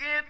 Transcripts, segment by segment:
it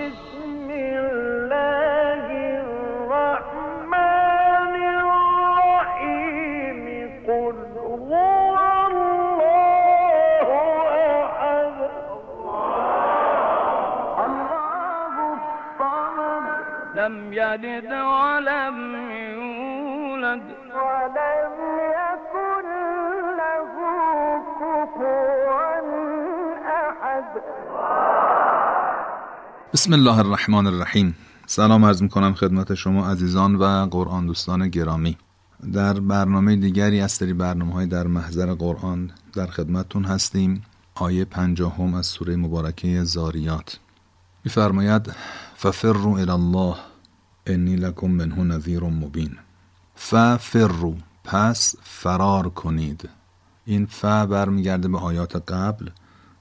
يلد ولم يولد. ولم يكن له كفوا احد بسم الله الرحمن الرحیم. سلام عرض می‌کنم خدمت شما عزیزان و قرآن دوستان گرامی. در برنامه دیگری از سری برنامه های در محضر قرآن در خدمتتون هستیم. آیه پنجاهم از سوره مبارکه زاریات. میفرماید ففروا الی الله انی لکم منه نذیر مبین ففرو پس فرار کنید. این ف برمیگرده به آیات قبل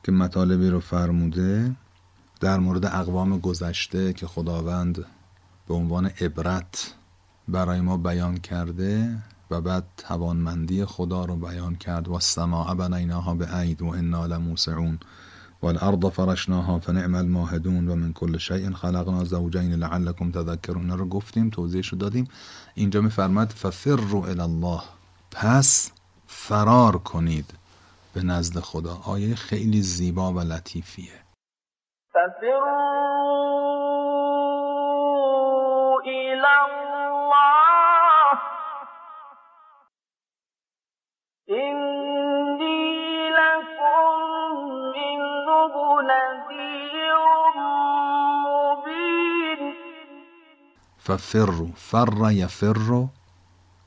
که مطالبی رو فرموده در مورد اقوام گذشته که خداوند به عنوان عبرت برای ما بیان کرده و بعد توانمندی خدا رو بیان کرد. و سماع بنیناها به عید و انا لموسعون. والارض فرشناها فنعم الماهدون و من کل شیء خلقنا زوجین لعلكم تذکرون رو گفتیم توضیحش دادیم. اینجا میفرماد ففروا الی الله. پس فرار کنید به نزد خدا. آیه خیلی زیبا و لطیفیه. ففرو فر یفر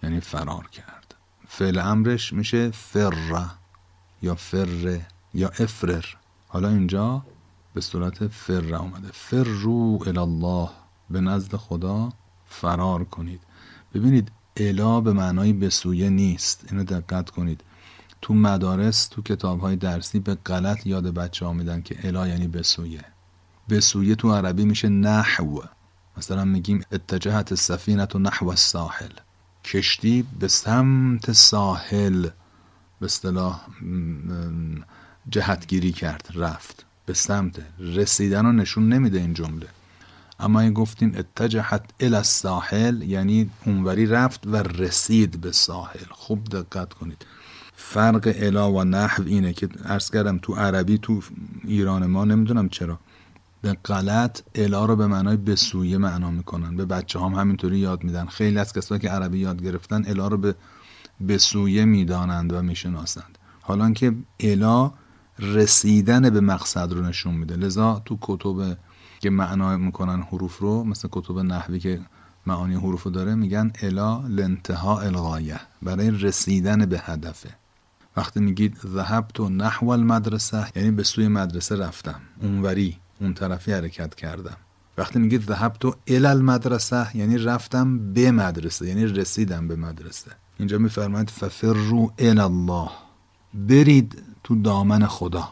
یعنی فرار کرد. فعل امرش میشه فر یا فر یا افرر. حالا اینجا به صورت فر اومده. فرو الله به نزد خدا فرار کنید. ببینید الا به معنای بسویه نیست. اینو دقت کنید. تو مدارس تو کتاب های درسی به غلط یاد بچه ها میدن که الا یعنی بسویه بسویه تو عربی میشه نحو. مثلا میگیم اتجهت السفینه نحو الساحل. کشتی به سمت ساحل به اصطلاح جهتگیری کرد رفت. به سمت رسیدن رو نشون نمیده این جمله. اما این گفتیم اتجهت الى الساحل یعنی اونوری رفت و رسید به ساحل. خوب دقت کنید. فرق الا و نحو اینه که ارز کردم تو عربی تو ایران ما نمی‌دونم چرا. به غلط الا رو به معنای بسویه معنا می‌کنن. به بچه هم همینطوری یاد میدن. خیلی از کسایی که عربی یاد گرفتن الا رو به بسویه می‌دانند و می‌شناسند. حالا که الا رسیدن به مقصد رو نشون میده. لذا تو کتب که معنا می‌کنن حروف رو مثل کتب نحوی که معانی حروف رو داره میگن الا لانتها الغایه برای رسیدن به هدفه. وقتی میگید ذهبت نحو المدرسه یعنی به سوی مدرسه رفتم. اونوری. اون طرفی حرکت کردم. وقتی میگید ذهب تو ال المدرسه یعنی رفتم به مدرسه یعنی رسیدم به مدرسه. اینجا میفرماید ففروا ال الله. برید تو دامن خدا.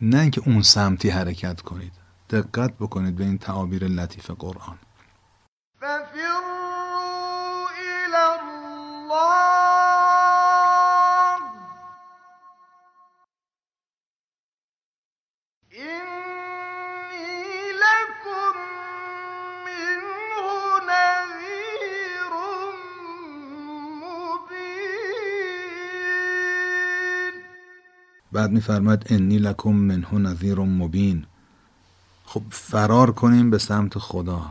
نه اینکه اون سمتی حرکت کنید. دقت بکنید به این تعابیر لطیف قرآن. بعد میفرماید انی لکم منه نذیر مبین. خب فرار کنیم به سمت خدا.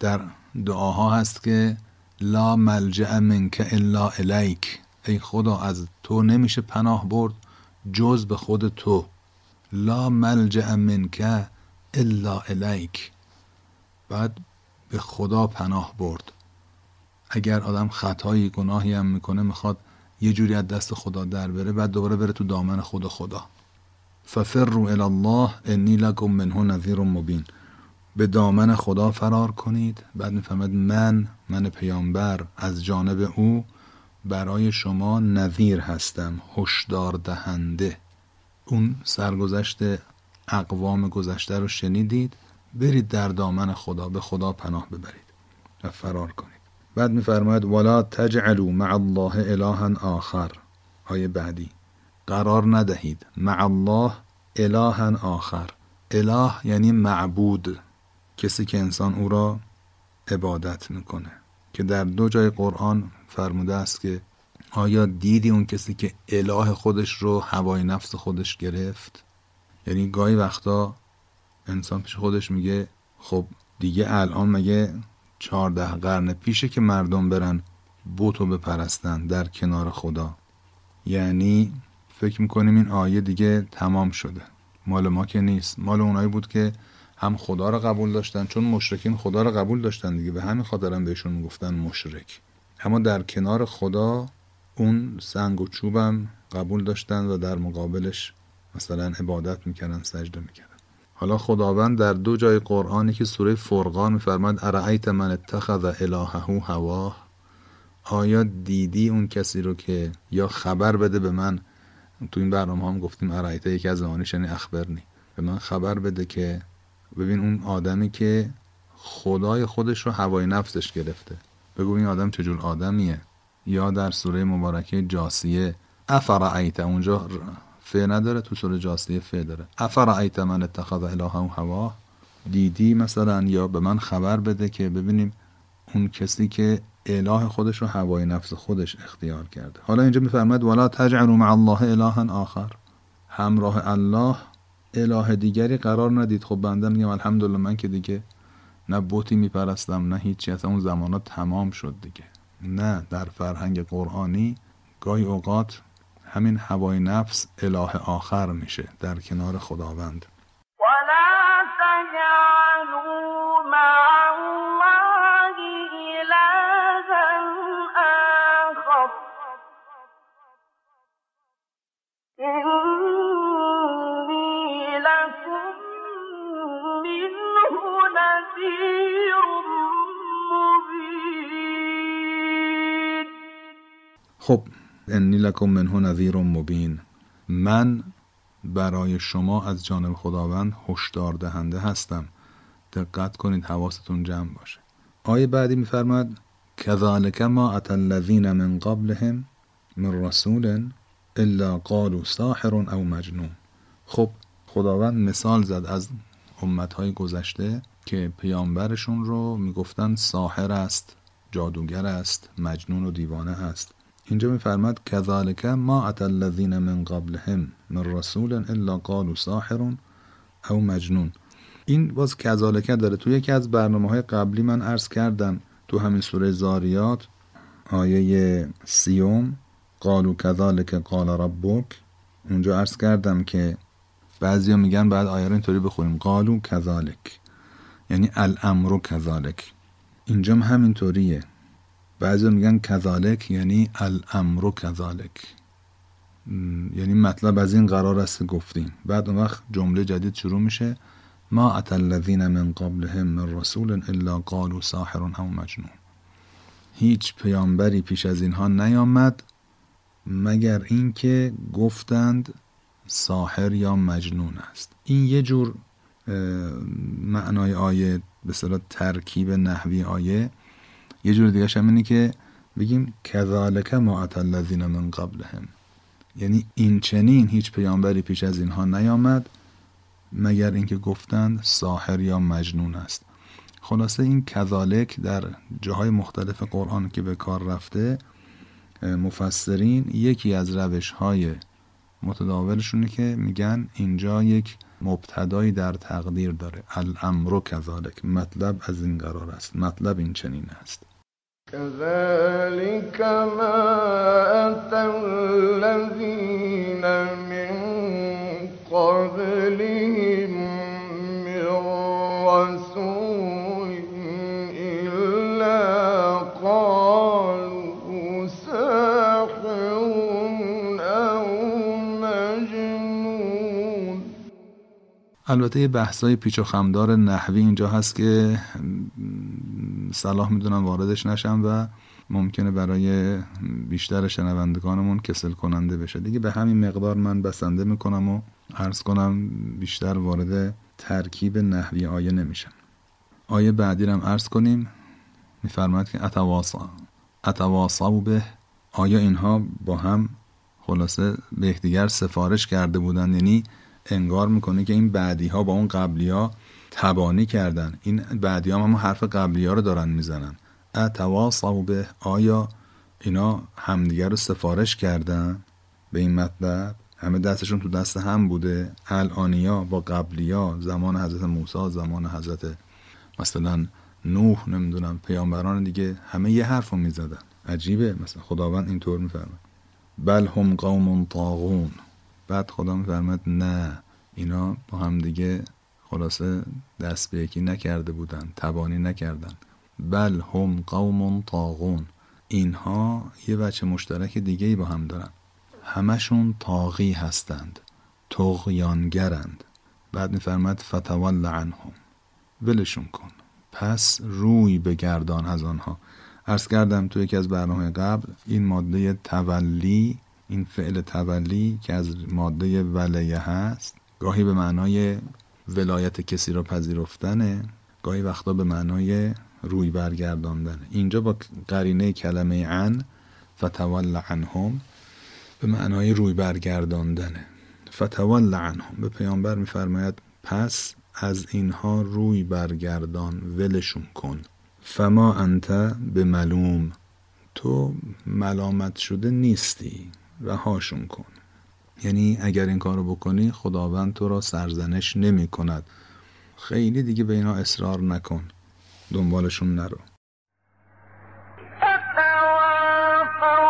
در دعاها هست که لا ملجع منک الا الیک. ای خدا از تو نمیشه پناه برد جز به خود تو. لا ملجع منک الا الیک. بعد به خدا پناه برد. اگر آدم خطایی گناهی هم می‌کنه می‌خواد یه جوری از دست خدا در بره بعد دوباره بره تو دامن خود خدا. ففروا الی الله انی لکم منه نذیر مبین. به دامن خدا فرار کنید. بعد می‌فهمد من من پیامبر از جانب او برای شما نظیر هستم هشدار دهنده. اون سرگذشت اقوام گذشته رو شنیدید برید در دامن خدا به خدا پناه ببرید و فرار کنید. بعد میفرماید ولا تجعلوا مع الله الها آخر. آیه بعدی. قرار ندهید مع الله الها آخر. اله یعنی معبود کسی که انسان او را عبادت می‌کنه. که در دو جای قرآن فرموده است که آیا دیدی اون کسی که اله خودش رو هوای نفس خودش گرفت؟ یعنی گاهی وقتا انسان پیش خودش میگه خب دیگه الان مگه چهارده قرن پیشه که مردم برن بوتو بپرستن در کنار خدا. یعنی فکر می‌کنیم این آیه دیگه تمام شده. مال ما که نیست. مال اونایی بود که هم خدا را قبول داشتن چون مشرکین خدا را قبول داشتن دیگه. به همین خاطر هم بهشون می‌گفتن مشرک. اما در کنار خدا اون سنگ و چوبم قبول داشتن و در مقابلش مثلا عبادت می‌کردن سجده می‌کردن. حالا خداوند در دو جای قرآنی که سوره فرقان میفرماد ارعیت من اتخذ الهه هواه آیا دیدی اون کسی رو که یا خبر بده به من؟ تو این برنامه هم گفتیم ارعیت یکی از معانیش یعنی اخبرنی. به من خبر بده که ببین اون آدمی که خدای خودش رو هوای نفسش گرفته. بگو این آدم چجور آدمیه. یا در سوره مبارکه جاسیه افرعیت اونجا ف نداره تو سوره جاسیه ف داره. افرعیت من اتخذ الهه هوا؟ دیدی مثلا یا به من خبر بده که ببینیم اون کسی که اله خودش رو هوای نفس خودش اختیار کرده. حالا اینجا میفرماید ولا تجعلوا مع الله الها آخر. همراه الله اله دیگری قرار ندید. خب بنده میگم الحمدلله من که دیگه نه بوتی میپرستم نه هیچی. اصلا اون زمانا تمام شد دیگه. نه در فرهنگ قرآنی گاهی اوقات همین هوای نفس اله آخر میشه در کنار خداوند. خب انی لکم منه نذیر مبین. من برای شما از جانب خداوند هشدار دهنده هستم. دقت کنید حواستون جمع باشه. آیه بعدی میفرماد کذالک ما اتى الذین من قبلهم من رسول الا قالوا ساحر او مجنون. خب خداوند مثال زد از امتهای گذشته که پیامبرشون رو می‌گفتن ساحر است جادوگر است مجنون و دیوانه است. اینجا میفرماد کذالک ما اتى الذین من قبلهم من رسول الا قالوا ساحر او مجنون. این باز کذالک داره. تو یکی از برنامه های قبلی من عرض کردم تو همین سوره زاریات آیه سیوم قالو کذالک قال ربک. اونجا عرض کردم که بعضیا میگن بعد آیه رو اینطوری بخونیم قالو کذالک. یعنی الامر کذالک. اینجا هم همینطوریه. بعضی میگن کذالک یعنی الامر کذالک. یعنی مطلب از این قرار است گفتیم. بعد اون وقت جمله جدید شروع میشه. ما اتى الذین من قبلهم من رسول الا قالوا ساحر او مجنون. هیچ پیامبری پیش از اینها نیامد مگر اینکه گفتند ساحر یا مجنون است. این یه جور معنای آیه به صلاح ترکیب نحوی آیه. یه جور دیگه هم اینه که بگیم کذالک ما اتى الذین من قبلهم. یعنی این چنین هیچ پیامبری پیش از اینها نیامد مگر اینکه گفتند ساحر یا مجنون است. خلاصه این کذالک در جاهای مختلف قرآن که به کار رفته مفسرین یکی از روش های متداولشونه که میگن اینجا یک مبتدایی در تقدیر داره. الامر کذالک. مطلب از این قرار است. مطلب این چنین است. كذلك ما أتى الذين من قبلهم البته یه بحثای پیچ و خمدار نحوی اینجا هست که صلاح می‌دونم واردش نشم و ممکنه برای بیشتر شنوندگانمون کسل کننده بشه. دیگه به همین مقدار من بسنده می‌کنم و عرض کنم بیشتر وارد ترکیب نحوی آیه نمیشم. آیه بعدی هم عرض کنیم. میفرماید که اتواصا اتواصا به. آیا اینها با هم خلاصه به یکدیگر سفارش کرده بودن یعنی انگار می‌کنه که این بعدی ها با اون قبلی ها تبانی کردن. این بعدی ها هم حرف قبلی ها رو دارن می‌زنن. اتواصا به آیا اینا همدیگر رو سفارش کردن به این مطلب؟ همه دستشون تو دست هم بوده. الانیا با قبلیا زمان حضرت موسی زمان حضرت مثلا نوح نمی‌دونم پیامبران دیگه همه یه حرف رو می‌زدن. عجیبه. مثلا خداوند اینطور میفرماد بل هم قوم طاغون. بعد خدا میفرماد نه اینا با هم دیگه خلاصه دست به یکی نکرده بودن تبانی نکردن. بل هم قوم طاغون. اینها یه بچه مشترک دیگه با هم دارن. همشون طاغی هستند تغیانگرند بعد میفرماد فتول عنهم. ولشون کن. پس روی بگردان از آنها. عرض کردم تو یکی از برنامه قبل این ماده تولی این فعل تولی که از ماده ولیه هست گاهی به معنای ولایت کسی را پذیرفتنه گاهی وقتا به معنای روی برگرداندن اینجا با قرینه کلمه عن فتول عنهم به معنای روی برگرداندنه. فتول عنهم. به پیامبر میفرماید پس از اینها روی برگردان ولشون کن. فما انت به ملوم تو ملامت شده نیستی. رهاشون کن. یعنی اگر این کارو بکنی خداوند تو را سرزنش نمی کند خیلی دیگه به اینا اصرار نکن. دنبالشون نرو. فتواصوا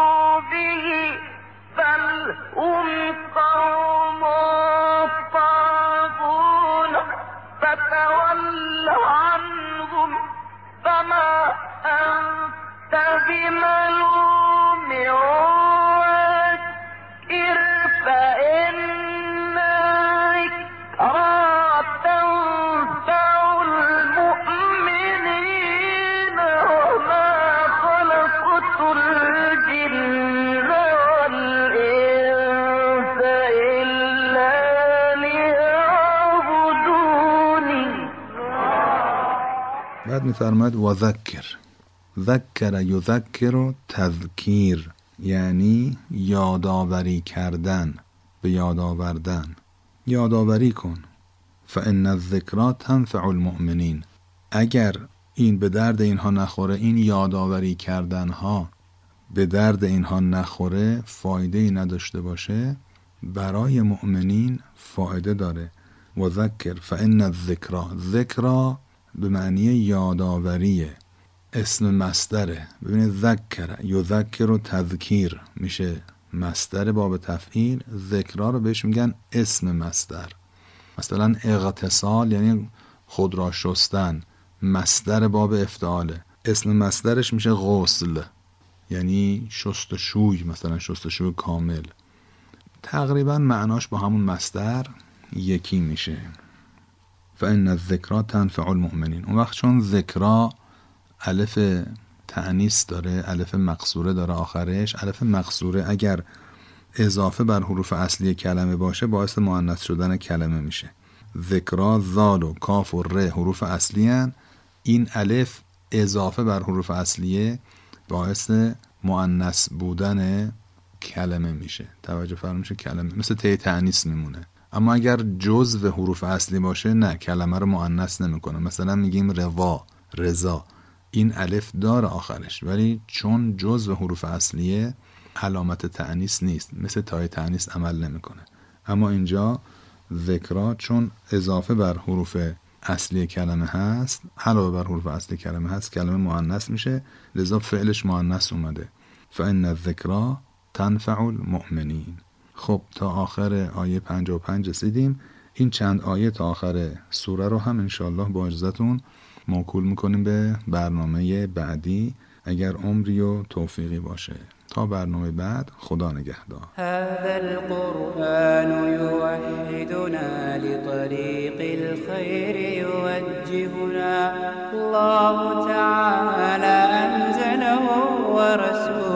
میفرماید و ذکر ذکر یذکر تذکیر یعنی یادآوری کردن به یاد آوردن. یادآوری کن. فان الذکرا تنفع المؤمنین. اگر این به درد اینها نخوره این یادآوری کردن ها به درد اینها نخوره فایده ای نداشته باشه برای مؤمنین فایده داره. و ذکر فان الذکرا ذکرا به معنی یادآوریه اسم مصدره ببینید ذکر یذکر و تذکیر. میشه مصدر باب تفعیل ذکرا رو بهش میگن اسم مصدر. مثلا اغتصال یعنی خود را شستن. مصدر باب افتعاله اسم مصدرش میشه غسل. یعنی شستشوی مثلا شستشوی کامل. تقریبا معناش با همون مصدر یکی میشه. فان الذکرا تنفع المؤمنین اون وقت چون ذکرا الف تعنیس داره الف مقصوره داره آخرش الف مقصوره اگر اضافه بر حروف اصلی کلمه باشه باعث مؤنث شدن کلمه میشه. ذکرا زال و کاف و ر حروف اصلی هن. این الف اضافه بر حروف اصلیه باعث مؤنث بودن کلمه میشه. توجه فرموشه کلمه. مثل تی تعنیس میمونه. اما اگر جزو حروف اصلی باشه نه کلمه رو مؤنث نمی‌کنه. مثلا میگیم روا رضا. این الف داره آخرش. ولی چون جزو حروف اصلیه علامت تعنیس نیست. مثل تای تعنیس عمل نمی‌کنه. اما اینجا ذکرا چون اضافه بر حروف اصلی کلمه هست علاوه بر حروف اصلی کلمه هست کلمه مؤنث میشه. لذا فعلش مؤنث اومده. فان الذکرا تنفع المؤمنین. خب تا آخر آیه 55 رسیدیم. این چند آیه تا آخر سوره رو هم انشالله با اجازتون موکول می‌کنیم به برنامه بعدی. اگر عمری و توفیقی باشه. تا برنامه بعد خدا نگهدار. هذا القرآن يوحدنا لطريق الخير يوجهنا. الله تعالى أنزله ورسول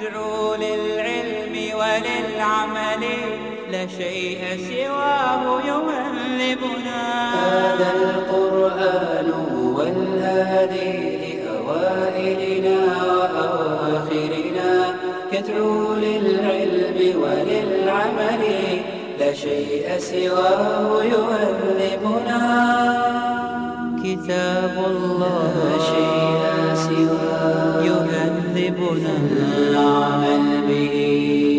يدعو للعلم وللعمل لا شيء سواه يهذبنا هذا القرآن هو الهادي لأوائلنا وأواخرنا يدعو للعلم وللعمل لا شيء سواه يهذبنا كتاب الله. لا شيء سواه. يهذبنا العمل به.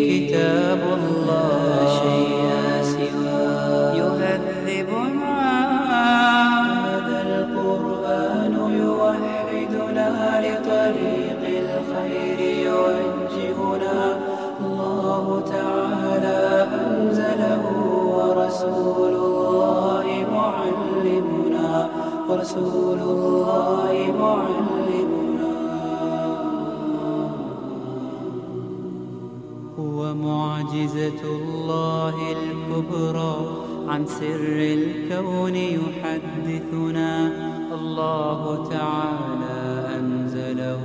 ورسول الله هو معجزة الله الكبرى عن سر الكون يحدثنا. الله تعالى أنزله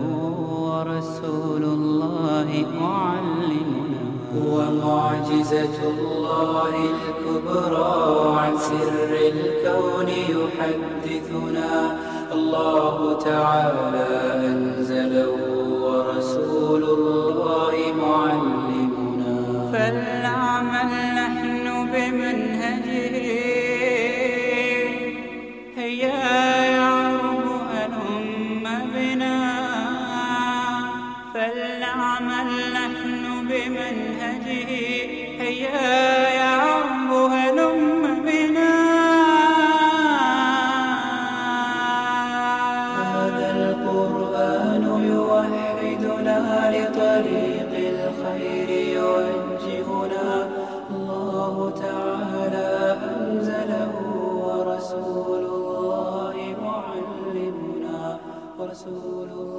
ورسول الله معلمنا هو معجزة الله الكبرى عن سر الكون يحدثنا. الله تعالى أنزله ورسول الله فلنعمل نحن بمنهجه هيا يعرب هلم بنا. هذا القرآن يوحدنا لطريق الخير يوجهنا. الله تعالى أنزله ورسول الله معلمنا. ورسول